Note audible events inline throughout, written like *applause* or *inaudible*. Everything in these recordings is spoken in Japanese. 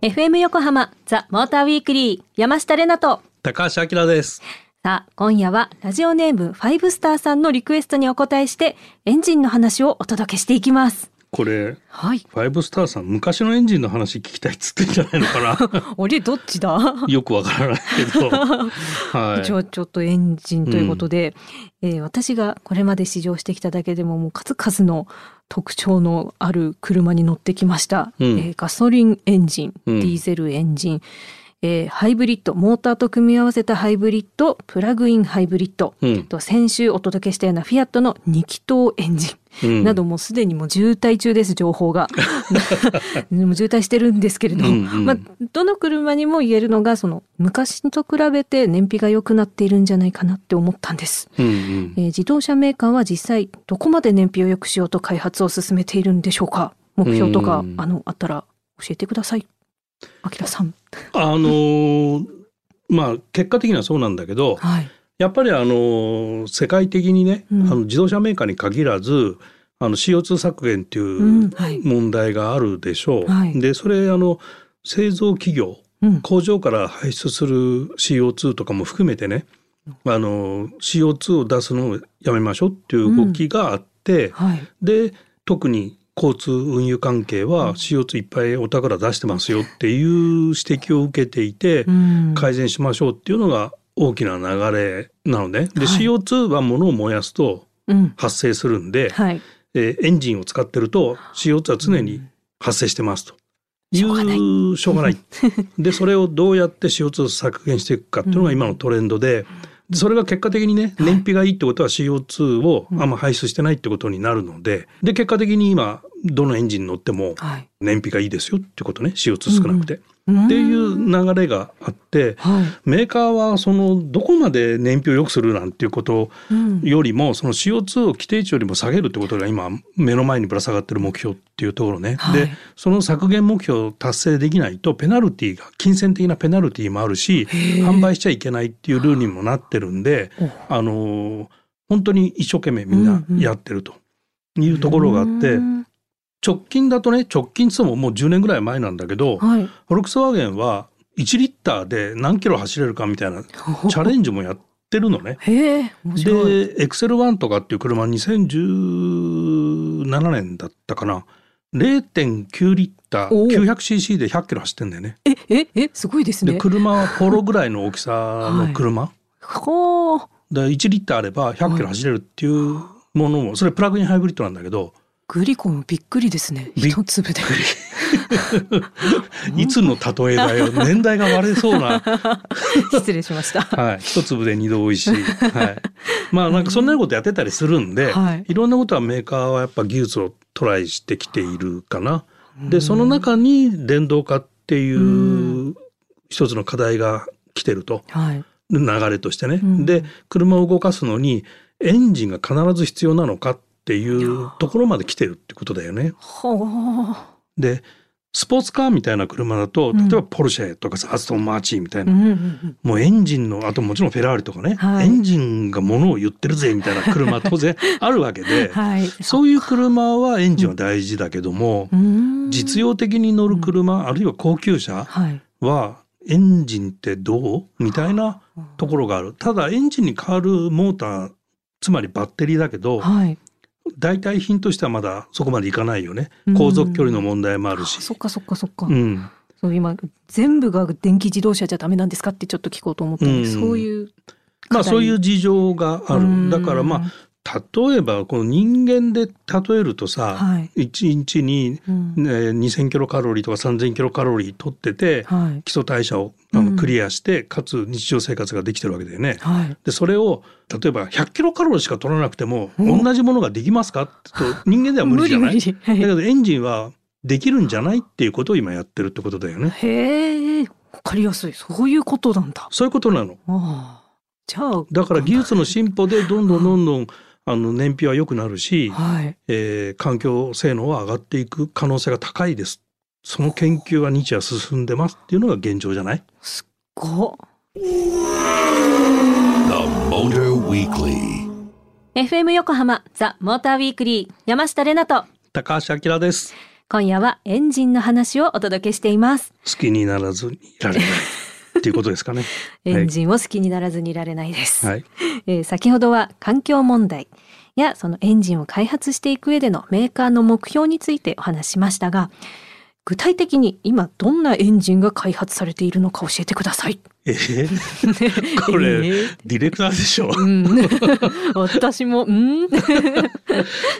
FM 横浜ザ・モーターウィークリー山下れなと高橋明です。さあ今夜はラジオネームファイブスターさんのリクエストにお答えしてエンジンの話をお届けしていきますこれ、はい。ファイブスターさん、昔のエンジンの話聞きたいっつってんじゃないのか *laughs* あれどっちだ？な。よくわからないけど。*laughs* はい。じゃあちょっとエンジンということで、えー私がこれまで試乗してきただけでももう数々の特徴のある車に乗ってきました、うん。えーガソリンエンジン、うん。ディーゼルエンジン、えーハイブリッドモーターと組み合わせたハイブリッドプラグインハイブリッド、うん。と先週お届けしたようなフィアットの2気筒エンジン、うんなどもうすでにもう渋滞中です情報が。*laughs* もう渋滞してるんですけれど、うんうん。まあ、どの車にも言えるのがその昔と比べて燃費が良くなっているんじゃないかなって思ったんです、うんうん。えー自動車メーカーは実際どこまで燃費を良くしようと開発を進めているんでしょうか。目標とかうん。あのあったら教えてください。あきらさん。あのーまあ、結果的にはそうなんだけど、はい。やっぱりあのー世界的にね、うん。あの自動車メーカーに限らず、あの CO2 削減ってうんいうはい。問題があるでしょう。はい。で、それあの製造企業、うん。工場から排出する CO2 とかも含めてね、あの CO2 を出すのをやめましょうっていう動きがあって、はい。で特に交通運輸関係は CO2 いっぱいお宝出してますよっていう指摘を受けていて、うん。改善しましょうっていうのが大きな流れなのね。で、はい。CO2 は物を燃やすとうん。発生するんで、はいえーエンジンを使ってると CO2 は常に発生してますと。いうしょうがない。*laughs* でそれをどうやって CO2 を削減していくかっていうのが今のトレンドで。でそれが結果的にね燃費がいいってことは CO2 をあんま排出してないってことになるのでで結果的に今どのエンジンに乗ってもはい。燃費がいいですよってことね。CO2 少なくて、うんっていう流れがあってはい。メーカーはそのどこまで燃費を良くするなんていうことうん。よりもその CO2 を規定値よりも下げるってことが今目の前にぶら下がってる目標っていうところね、はい。でその削減目標を達成できないとペナルティーが金銭的なペナルティーもあるし販売しちゃいけないっていうルールにもなってるんでおあの本当に一生懸命みんなやってるというところがあって、うん直近だとね直近っつってももう10年ぐらい前なんだけど、はい。フォルクスワーゲンは1リッターで何キロ走れるかみたいな *laughs* チャレンジもやってるのね。でエクセル1とかっていう車2017年だったかな。0.9リッターおー。900cc で100キロ走ってんだよね。えええすごいですでね車 *laughs* はポロぐらいの大きさの車、ほうで1リッターあれば100キロ走れるっていうものもそれプラグインハイブリッドなんだけどグリコンびっくりですね。一粒で。*laughs* いつの例えだよ。*laughs* 年代が割れそうな。*laughs* 失礼しました。はい、一粒で二度美味しい。はい。まあなんかそんなことやってたりするんで、はい。い、ろんなことはメーカーはやっぱ技術をトライしてきているかな。で、その中に電動化っていう一つの課題が来てると。はい。流れとしてね。うん。で、車を動かすのにエンジンが必ず必要なのかっていうところまで来てるってことだよね。で、スポーツカーみたいな車だと、うん。例えばポルシェとかさアストンマーチンみたいなうん。うんうんもうエンジンのあともちろんフェラーリとかね、はい。エンジンがものを言ってるぜみたいな車当然 *laughs* あるわけで、はい。そういう車はエンジンは大事だけども、うん。実用的に乗る車、あるいは高級車はエンジンってどうみたいなところがある。ただエンジンに変わるモーターつまりバッテリーだけどはい代替品としてはまだそこまでいかないよね。うん。航続距離の問題もあるし。そっかそっかそっか、うん。そう今全部が電気自動車じゃダメなんですかってちょっと聞こうと思ったんです、うん。そういうまあそういう事情があうん。る。だからまあ例えばこの人間で例えるとさ、はい。1日に、うん。ね、2,000キロカロリーとか3,000キロカロリー取ってて、はい。基礎代謝をあうん。のクリアして、かつ日常生活ができてるわけだよね。はい。でそれを例えば100キロカロリーしか取らなくてもお同じものができますか？って人間では無理じゃない？*laughs* だけどエンジンはできるんじゃないっていうことを今やってるってことだよね。へえ。わかりやすい。そういうことなんだ。そういうことなの。ああ。じゃあだから技術の進歩でどんどんどんどんあの燃費は良くなるし、はいえー環境性能は上がっていく可能性が高いです。その研究は日夜進んでますっていうのが現状じゃない？ご The Motor Weekly. FM 横浜ザ・モーターウィークリー山下れなと高橋明です。今夜はエンジンの話をお届けしています。好きにならずにいられないっていうことですかね。*laughs* エンジンを好きにならずにいられないです。はい。えー先ほどは環境問題やそのエンジンを開発していく上でのメーカーの目標についてお話ししましたが、具体的に今どんなエンジンが開発されているのか教えてください。えー？*laughs* これ、えー？ディレクターでしょ？うん、*laughs* 私も、うん、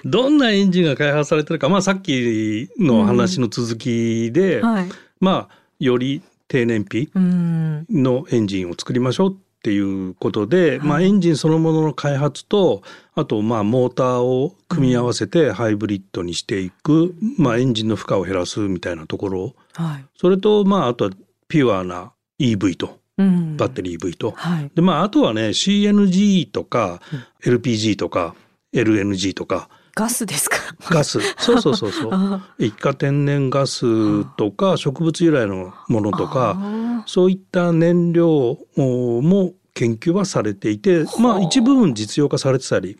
どんなエンジンが開発されてるか、まあさっきの話の続きで、はい。まあより低燃費うん、のエンジンを作りましょうっていうことで、はい。まあエンジンそのものの開発とあとまあモーターを組み合わせてハイブリッドにしていく、まあエンジンの負荷を減らすみたいなところ。はい。それとまああとはピュアな EV とうん、バッテリー EV と、はい。でまああとはね CNG とか LPG とか LNG とかガスですか？ガス。そうそうそうそう。*laughs* あ液化天然ガスとか植物由来のものとかあそういった燃料も研究はされていてまあ一部分実用化されてたり。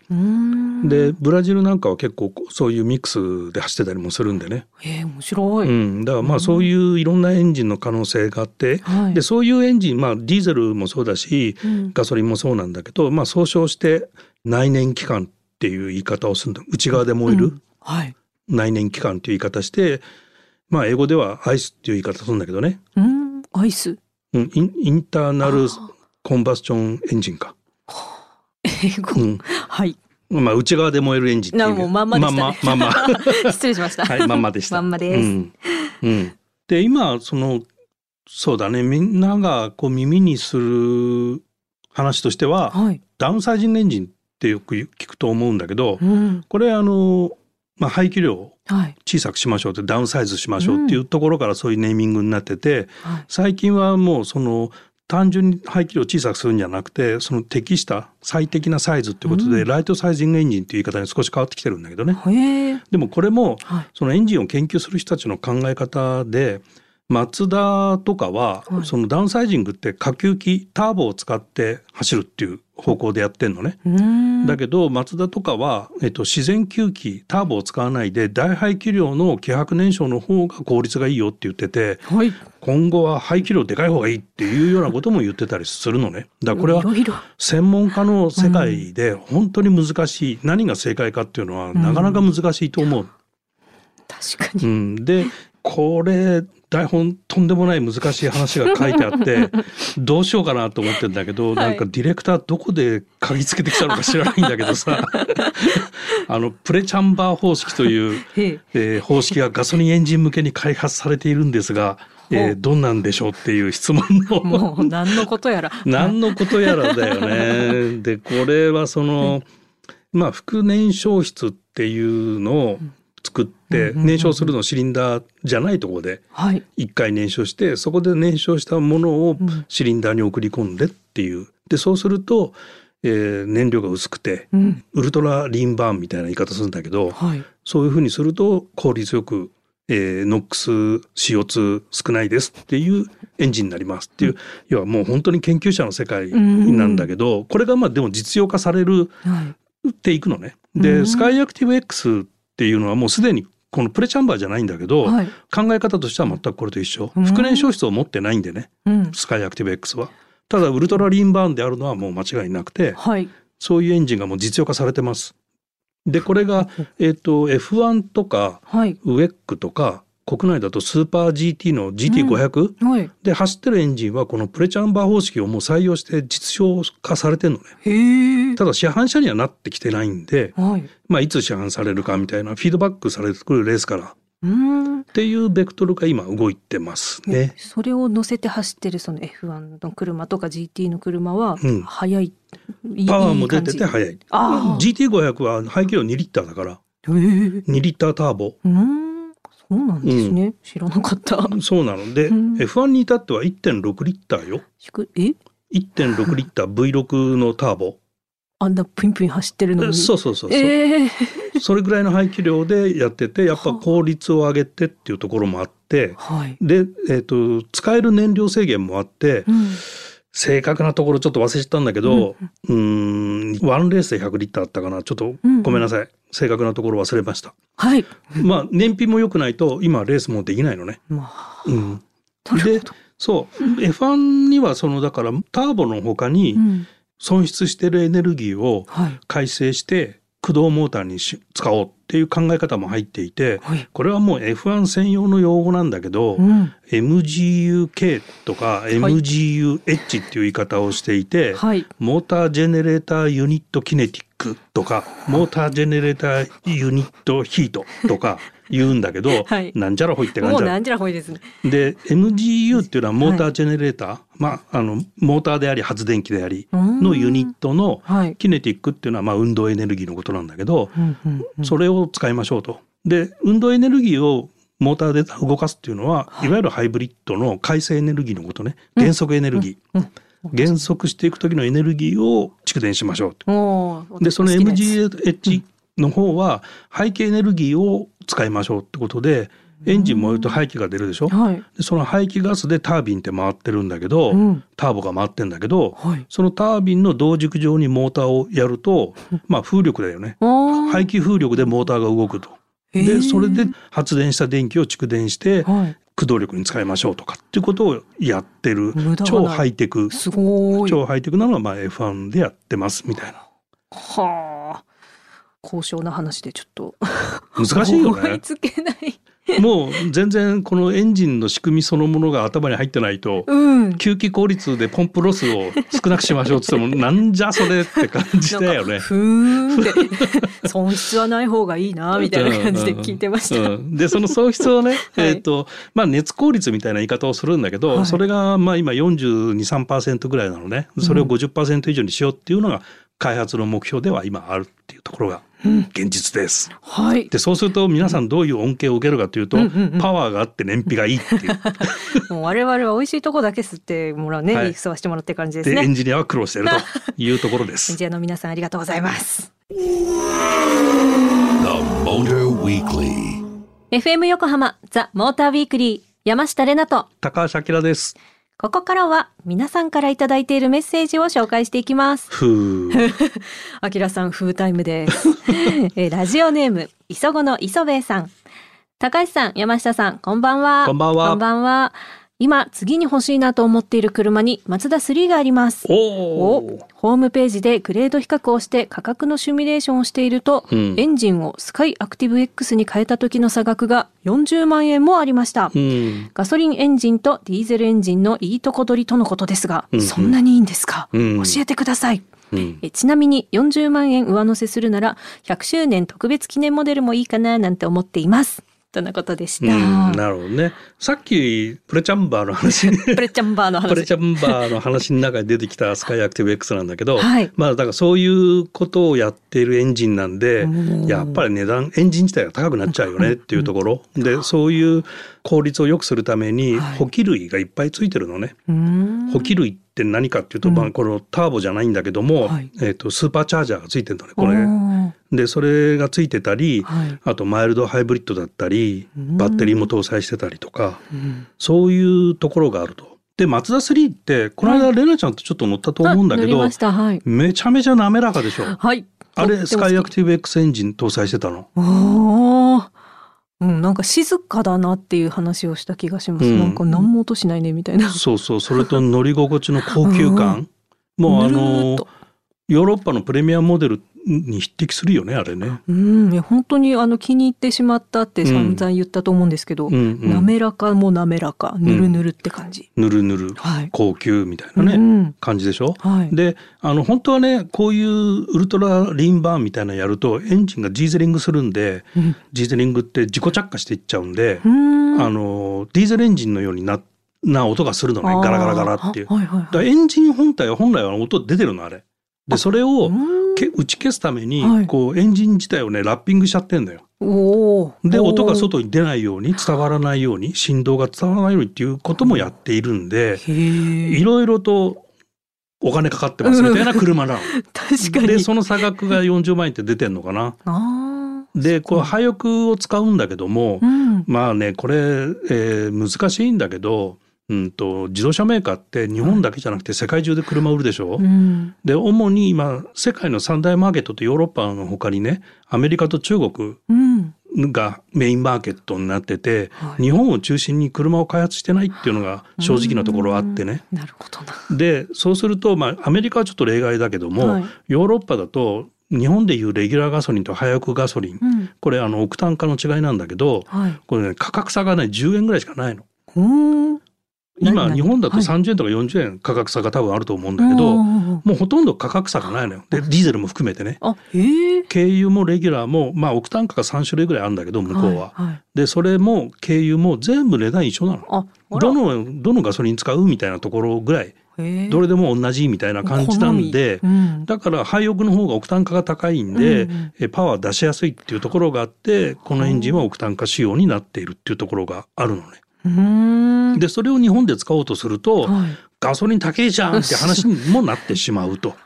でブラジルなんかは結構そういうミックスで走ってたりもするんでね、えー、面白い。うん、だからまあそういういろんなエンジンの可能性があってはい。でそういうエンジンまあディーゼルもそうだしうん。ガソリンもそうなんだけどまあ総称して内燃機関っていう言い方をするんだ。内側で燃える、うん。はい。内燃機関っていう言い方してまあ英語ではアイスっていう言い方するんだけどね、うん、アイス？うん、インインターナルあコンバスチョンエンジンか、英語？うん、はい。まあ内側で燃えるエンジンっていう。なもうまんまでしたね。まんま。まんま。*laughs* 失礼しました。はいまんまでした。まんまです。うん。うん、で今そのそうだね。みんながこう耳にする話としてははい。ダウンサイジングエンジンってよく聞くと思うんだけどうん。これあの、まあ、排気量。小さくしましょうってダウンサイズしましょうっていうところからそういうネーミングになってて、はい。最近はもうその単純に排気量を小さくするんじゃなくてその適した最適なサイズっていうことで、うんライトサイジングエンジンっていう言い方に少し変わってきてるんだけどね。でもこれもはい。そのエンジンを研究する人たちの考え方でマツダとかははいそのダウンサイジングって下級機ターボを使って走るっていう方向でやってんのね。うん。だけどマツダとかは、えっと、自然吸気ターボを使わないで大排気量の気迫燃焼の方が効率がいいよって言っててはい。今後は排気量でかい方がいいっていうようなことも言ってたりするのね。だからこれは。専門家の世界で本当に難しい、何が正解かっていうのはなかなか難しいと思う。確かに。うん、でこれ台本とんでもない難しい話が書いてあって *laughs* どうしようかなと思ってるんだけど、はいなんかディレクターどこで嗅ぎつけてきたのか知らないんだけどさ *laughs* あのプレチャンバー方式という。えー方式がガソリンエンジン向けに開発されているんですが、えーどんなんでしょうっていう質問のもう何のことやら。*laughs* 何のことやらだよね。でこれはその、まあ副燃焼室っていうのを作ってうんうんうんうん燃焼するのをシリンダーじゃないところではい。一回燃焼してそこで燃焼したものをうんシリンダーに送り込んでっていうでそうすると、えー燃料が薄くてうん。ウルトラリンバーンみたいな言い方するんだけどはい。そういうふうにすると効率よく、えー、ノックス CO2 少ないですっていうエンジンになりますっていう、要はもう本当に研究者の世界なんだけど、これがまあでも実用化されるはい。っていくのね。で、うんスカイアクティブ X っていうのはもうすでにこのプレチャンバーじゃないんだけど、はい。考え方としては全くこれと一緒。うん復燃焼室を持ってないんでね、うん。スカイアクティブ X は。ただウルトラリンバーンであるのはもう間違いなくて、はい。そういうエンジンがもう実用化されてます。で、これが、えっ、と、F1 とか、はい。ウェックとか国内だとスーパー GT の GT500、はい。で走ってるエンジンはこのプレチャンバー方式をもう採用して実証化されてるのね。ただ市販車にはなってきてないんで、はい。まあ、いつ市販されるかみたいなフィードバックされてくるレースからっうん。ていうベクトルが今動いてますね。それを乗せて走ってるその F1 の車とか GT の車はうん速い。いいパワーも出てて速い。ああ。GT500 は排気量2リッターだからへえ。2リッターターボうん。そうなんですね。知らなかった。そうなの。で、うん。F1 に至っては1.6リッターよ。え？1.6リッター。V6 のターボ。あんなプインプイン走ってるのに。そうそうそうそう、ええそれぐらいの排気量でやっててやっぱ効率を上げてっていうところもあってはい。で、えー、と使える燃料制限もあってうん。正確なところちょっと忘れちゃったんだけど、うーん、ワンレースで100リッターあったかな。ちょっとうんごめんなさい。正確なところ忘れました。はい。まあ、燃費も良くないと、今レースもできないのね。まあ、うん。でそう。F1 にはその、だから、ターボの他にうん。損失してるエネルギーをはい。改正して、駆動モーターにし使おうっていう考え方も入っていて、はい。これはもう F1 専用の用語なんだけど、うん。MGUK とか MGUH っていう言い方をしていて、はい。モータージェネレーターユニットキネティックとか、モータージェネレーターユニットヒートとか言うんだけど、はい。なんじゃらほいって感じだ。もうなんじゃらほいですね。で、MGU っていうのはモータージェネレーター、まあ、あの、モーターであり発電機でありのユニットのはい。キネティックっていうのはまあ運動エネルギーのことなんだけど、それを使いましょうと。で、運動エネルギーをモーターで動かすっていうのは、い、わゆるハイブリッドの回生エネルギーのことね。減速エネルギー。うん。減速していく時のエネルギーを蓄電しましょうで、その MGH の方は排気エネルギーを使いましょうってことで、エンジン燃えると排気が出るでしょ？はい。でその排気ガスでタービンって回ってるんだけど、うんターボが回ってんだけど、はい。そのタービンの同軸上にモーターをやると、*laughs* まあ風力だよね。排気風力でモーターが動くと。でそれで発電した電気を蓄電してはい。駆動力に使いましょうとかっていうことをやってる超ハイテクすごい。超ハイテクなのはまあ F1 でやってますみたいなはあ。高尚な話でちょっと難しいよ思いねつけない。もう全然このエンジンの仕組みそのものが頭に入ってないとうん。吸気効率でポンプロスを少なくしましょうって言ってもなんじゃそれって感じだよね。ふーんって損失はない方がいいなみたいな感じで聞いてました。うんでその喪失をね、はいえっ、とまあ熱効率みたいな言い方をするんだけど、はいそれがまあ今42-3%ぐらいなのねそれを50%以上にしようっていうのが開発の目標では今あるっていうところが現実です。はい。でそうすると皆さんどういう恩恵を受けるかというと、うんうんうんパワーがあって燃費がいいっていう *laughs* もう我々は美味しいとこだけ吸ってもらうね、はい吸わしてもらって感じですでエね。ンジニアは苦労しているというところで *laughs* エンす。ジニアの皆さんありがとうございます。The Motor Weekly. FM 横浜ザ・モーターウィークリー山下れなと高橋明です。ここからは皆さんからいただいているメッセージを紹介していきます。ふう。あきらさん、フータイムです。*laughs* えーラジオネーム、磯子の磯兵衛さん。高橋さん、山下さん、こんばんは。こんばんはこんばんは。今、次に欲しいなと思っている車に、マツダ3があります。お。ホームページでグレード比較をして価格のシミュレーションをしていると、うんエンジンをスカイアクティブ X に変えた時の差額が40万円もありました。うん。ガソリンエンジンとディーゼルエンジンのいいとこ取りとのことですが、うんうんそんなにいいんですか、うん教えてください。うん。えちなみに40万円上乗せするなら100周年特別記念モデルもいいかななんて思っています。とのことでしうん、た。なるほどね。さっきプレチャンバーの話プレチャンバーの話。プレチャンバーの話の中に出てきたスカイアクティブ X なんだけど、はいまあだからそういうことをやっているエンジンなんでうんやっぱり値段エンジン自体が高くなっちゃうよねっていうところでそういう効率を良くするためにはい補給類がいっぱいついてるのね。うーん補給類って何かっていうと、うんまあこのターボじゃないんだけども、はいえっ、とスーパーチャージャーがついてるのねこれ。でそれがついてたり、はいあとマイルドハイブリッドだったりうんバッテリーも搭載してたりとかうんそういうところがあると。でマツダ3ってこの間、はいレナちゃんとちょっと乗ったと思うんだけど。はい。めちゃめちゃ滑らかでしょ。はい。あれスカイアクテティブ X エンジン搭載してたの。おーうん、なんか静かだなっていう話をした気がします。うん。なんか何も音しないねみたいな。そうそう。それと乗り心地の高級感。*laughs* もうあぬるーっのと。ヨーロッパのプレミアムモデルに匹敵するよねあれね。うん、本当にあの気に入ってしまったって散々言ったと思うんですけど、うんうん、滑らかも滑らか、ぬるぬるって感じ。ぬるぬるはい。高級みたいなね、うん感じでしょ？はい。であの本当はねこういうウルトラリンバーンみたいなのやるとエンジンがジーゼリングするんでうんジーゼリングって自己着火していっちゃうんで、うんあのディーゼルエンジンのようになな音がするのねガラガラガラっていう。あはいはいだからエンジン本体は本来は音出てるのあれ。でそれをうんけ打ち消すために、はいこうエンジン自体をねラッピングしちゃってんだよ。で音が外に出ないように伝わらないように振動が伝わらないようにっていうこともやっているんで、いろいろとお金かかってますみたいな車なの。*laughs* 確かに。でその差額が40万円って出てんのかな。でこう廃屋を使うんだけども、うん。まあねこれ、えー難しいんだけどうんと自動車メーカーって日本だけじゃなくて世界中で車を売るでしょ、うん。で主に今世界の三大マーケットとヨーロッパの他にねアメリカと中国うん。がメインマーケットになってて、はい。日本を中心に車を開発してないっていうのが正直なところあってね。なるほどな。でそうすると、まあ、アメリカはちょっと例外だけども、はい。ヨーロッパだと日本でいうレギュラーガソリンとハイオクガソリン、うん。これあのオクタン化の違いなんだけどはい。これね価格差がね10円ぐらいしかないの。今何日本だとはい。30円とか40円価格差が多分あると思うんだけど、もうほとんど価格差がないのよ。でディーゼルも含めてね。軽油もレギュラーもまあオクタン価が3種類ぐらいあるんだけど向こうは。いはい。でそれも軽油も全部値段一緒なの。どのどのガソリン使うみたいなところぐらいどれでも同じみたいな感じなんでうん。だから廃屋の方がオクタン化が高いんで、うんうん。えパワー出しやすいっていうところがあってこのエンジンはオクタン化仕様になっているっていうところがあるのね。でそれを日本で使おうとすると、はいガソリン高いじゃんって話にもなってしまうと。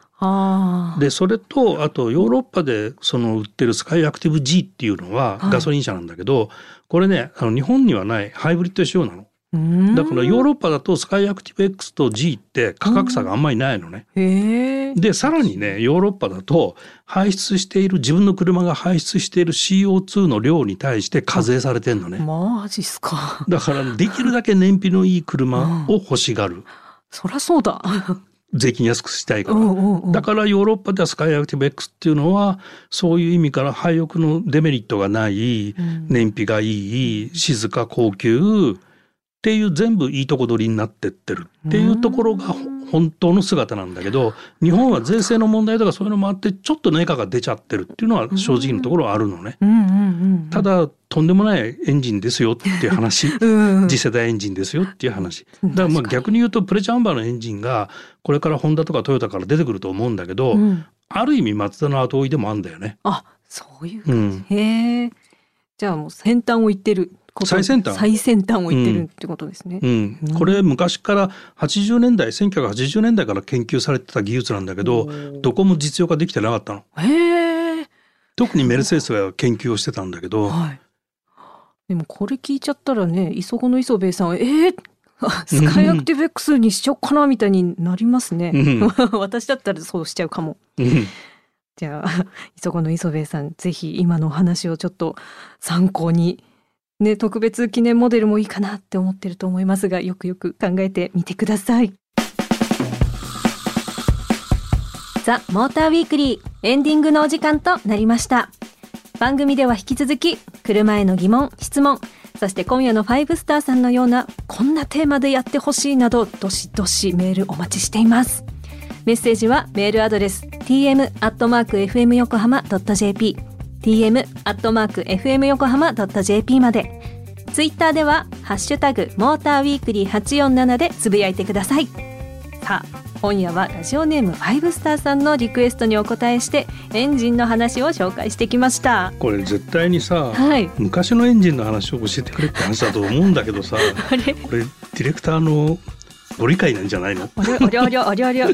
でそれとあとヨーロッパでその売ってるスカイアクティブ G っていうのははいガソリン車なんだけど、これねあの日本にはないハイブリッド仕様なの。だからヨーロッパだとスカイアクティブ X と G って価格差があんまりないのね。でさらにねヨーロッパだと排出している自分の車が排出している CO2 の量に対して課税されてんのね。マジっすかだからできるだけ燃費のいい車を欲しがる。そりゃそうだ税金安くしたいから。うんうんうんだからヨーロッパではスカイアクティブ X っていうのはそういう意味から廃屋のデメリットがない、うん燃費がいい静か高級っていう全部いいとこ取りになってってるっていうところがほ本当の姿なんだけど日本は税制の問題とかそういうのもあってちょっと値価が出ちゃってるっていうのは正直なところはあるのね。ただとんでもないエンジンですよっていう話。*laughs* 次世代エンジンですよっていう話。だからまあ逆に言うとプレチャンバーのエンジンがこれからホンダとかトヨタから出てくると思うんだけど、うん。ある意味マツダの後追いでもあるんだよね。あそういううん、へえじゃあもう先端を行ってる最先端。最先端を行ってるってことですね、うん。うん。これ昔から80年代1980年代から研究されてた技術なんだけどどこも実用化できてなかったの。特にメルセデスが研究をしてたんだけど、はい。でもこれ聞いちゃったらね磯子の磯部さんはえー、*laughs* スカイアクティブ X にしちゃおうかなみたいになりますね、うん。*laughs* 私だったらそうしちゃうかも。うん。じゃあ磯子の磯部さんぜひ今のお話をちょっと参考にね特別記念モデルもいいかなって思ってると思いますがよくよく考えてみてください。ザ・モーターウィークリーエンディングのお時間となりました。番組では引き続き車への疑問質問そして今夜のファイブスターさんのようなこんなテーマでやってほしいなどどしどしメールお待ちしています。メッセージはメールアドレス tm アットマーク fm 横浜 tm アット jp まで。ツイッターではハッシュタグモーターウィークリー847でつぶやいてください。さあ今夜はラジオネームファイブスターさんのリクエストにお答えしてエンジンの話を紹介してきました。これ絶対にさ、はい。昔のエンジンの話を教えてくれって話だと思うんだけどさ *laughs* あれ？これディレクターのご理解なんじゃないの？あれあれあれあれあれ。わ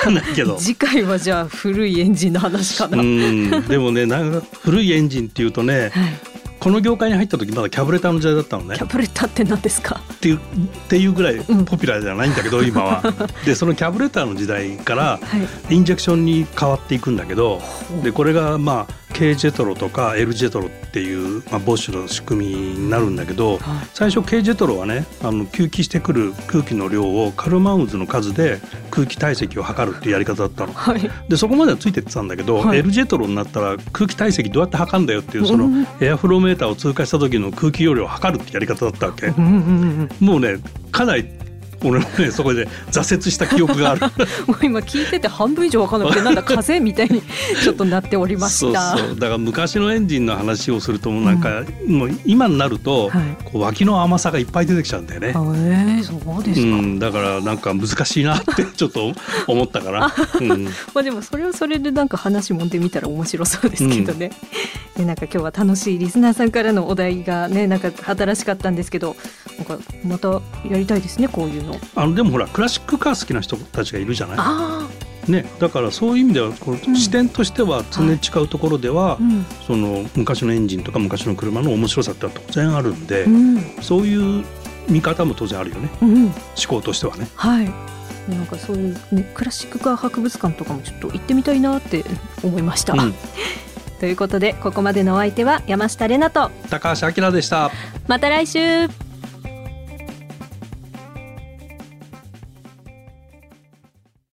かんないけど。次回はじゃあ古いエンジンの話かな、うん。でもねなんか古いエンジンっていうとねはい。この業界に入った時まだキャブレターの時代だったのね。キャブレターって何ですか？っていうっていうぐらいポピュラーじゃないんだけど、*laughs* 今は。でそのキャブレターの時代からはい。インジェクションに変わっていくんだけどでこれがまあ K ジェトロとか L ジェトロっていう、まあ、ボッシュの仕組みになるんだけどはい。最初 K ジェトロはねあの吸気してくる空気の量をカルマン渦の数で空気体積を測るっていうやり方だったの。はい。でそこまではついてってたんだけど、はい。L ジェトロになったら空気体積どうやって測るんだよっていうそのうんエアフローメーターを通過した時の空気容量を測るってやり方だったわけ。もうねかなり俺もねそこで挫折した記憶がある。*laughs* もう今聞いてて半分以上わかんなくてなんだ *laughs* 風みたいにちょっとなっておりました。そうそうだから昔のエンジンの話をするともうなんか、もう今になると、はいこう脇の甘さがいっぱい出てきちゃうんだよね。あえー、そうですか。うん、だからなんか難しいなってちょっと思ったから、うん、まあでもそれはそれでなんか話もんでみたら面白そうですけどね。でなんか今日は楽しいリスナーさんからのお題がねなんか新しかったんですけどなんかまたやりたいですねこういうの。あのでもほらクラシックカー好きな人たちがいるじゃない、あね、だからそういう意味ではこうんの視点としては常に違うところでは、あ、うん、その昔のエンジンとか昔の車の面白さってのは当然あるんで、うん、そういう見方も当然あるよねうん、思考としてはね。はい。なんかそういうねクラシックカー博物館とかもちょっと行ってみたいなって思いました。うん *laughs* ということでここまでのお相手は山下れなと高橋明でした。また来週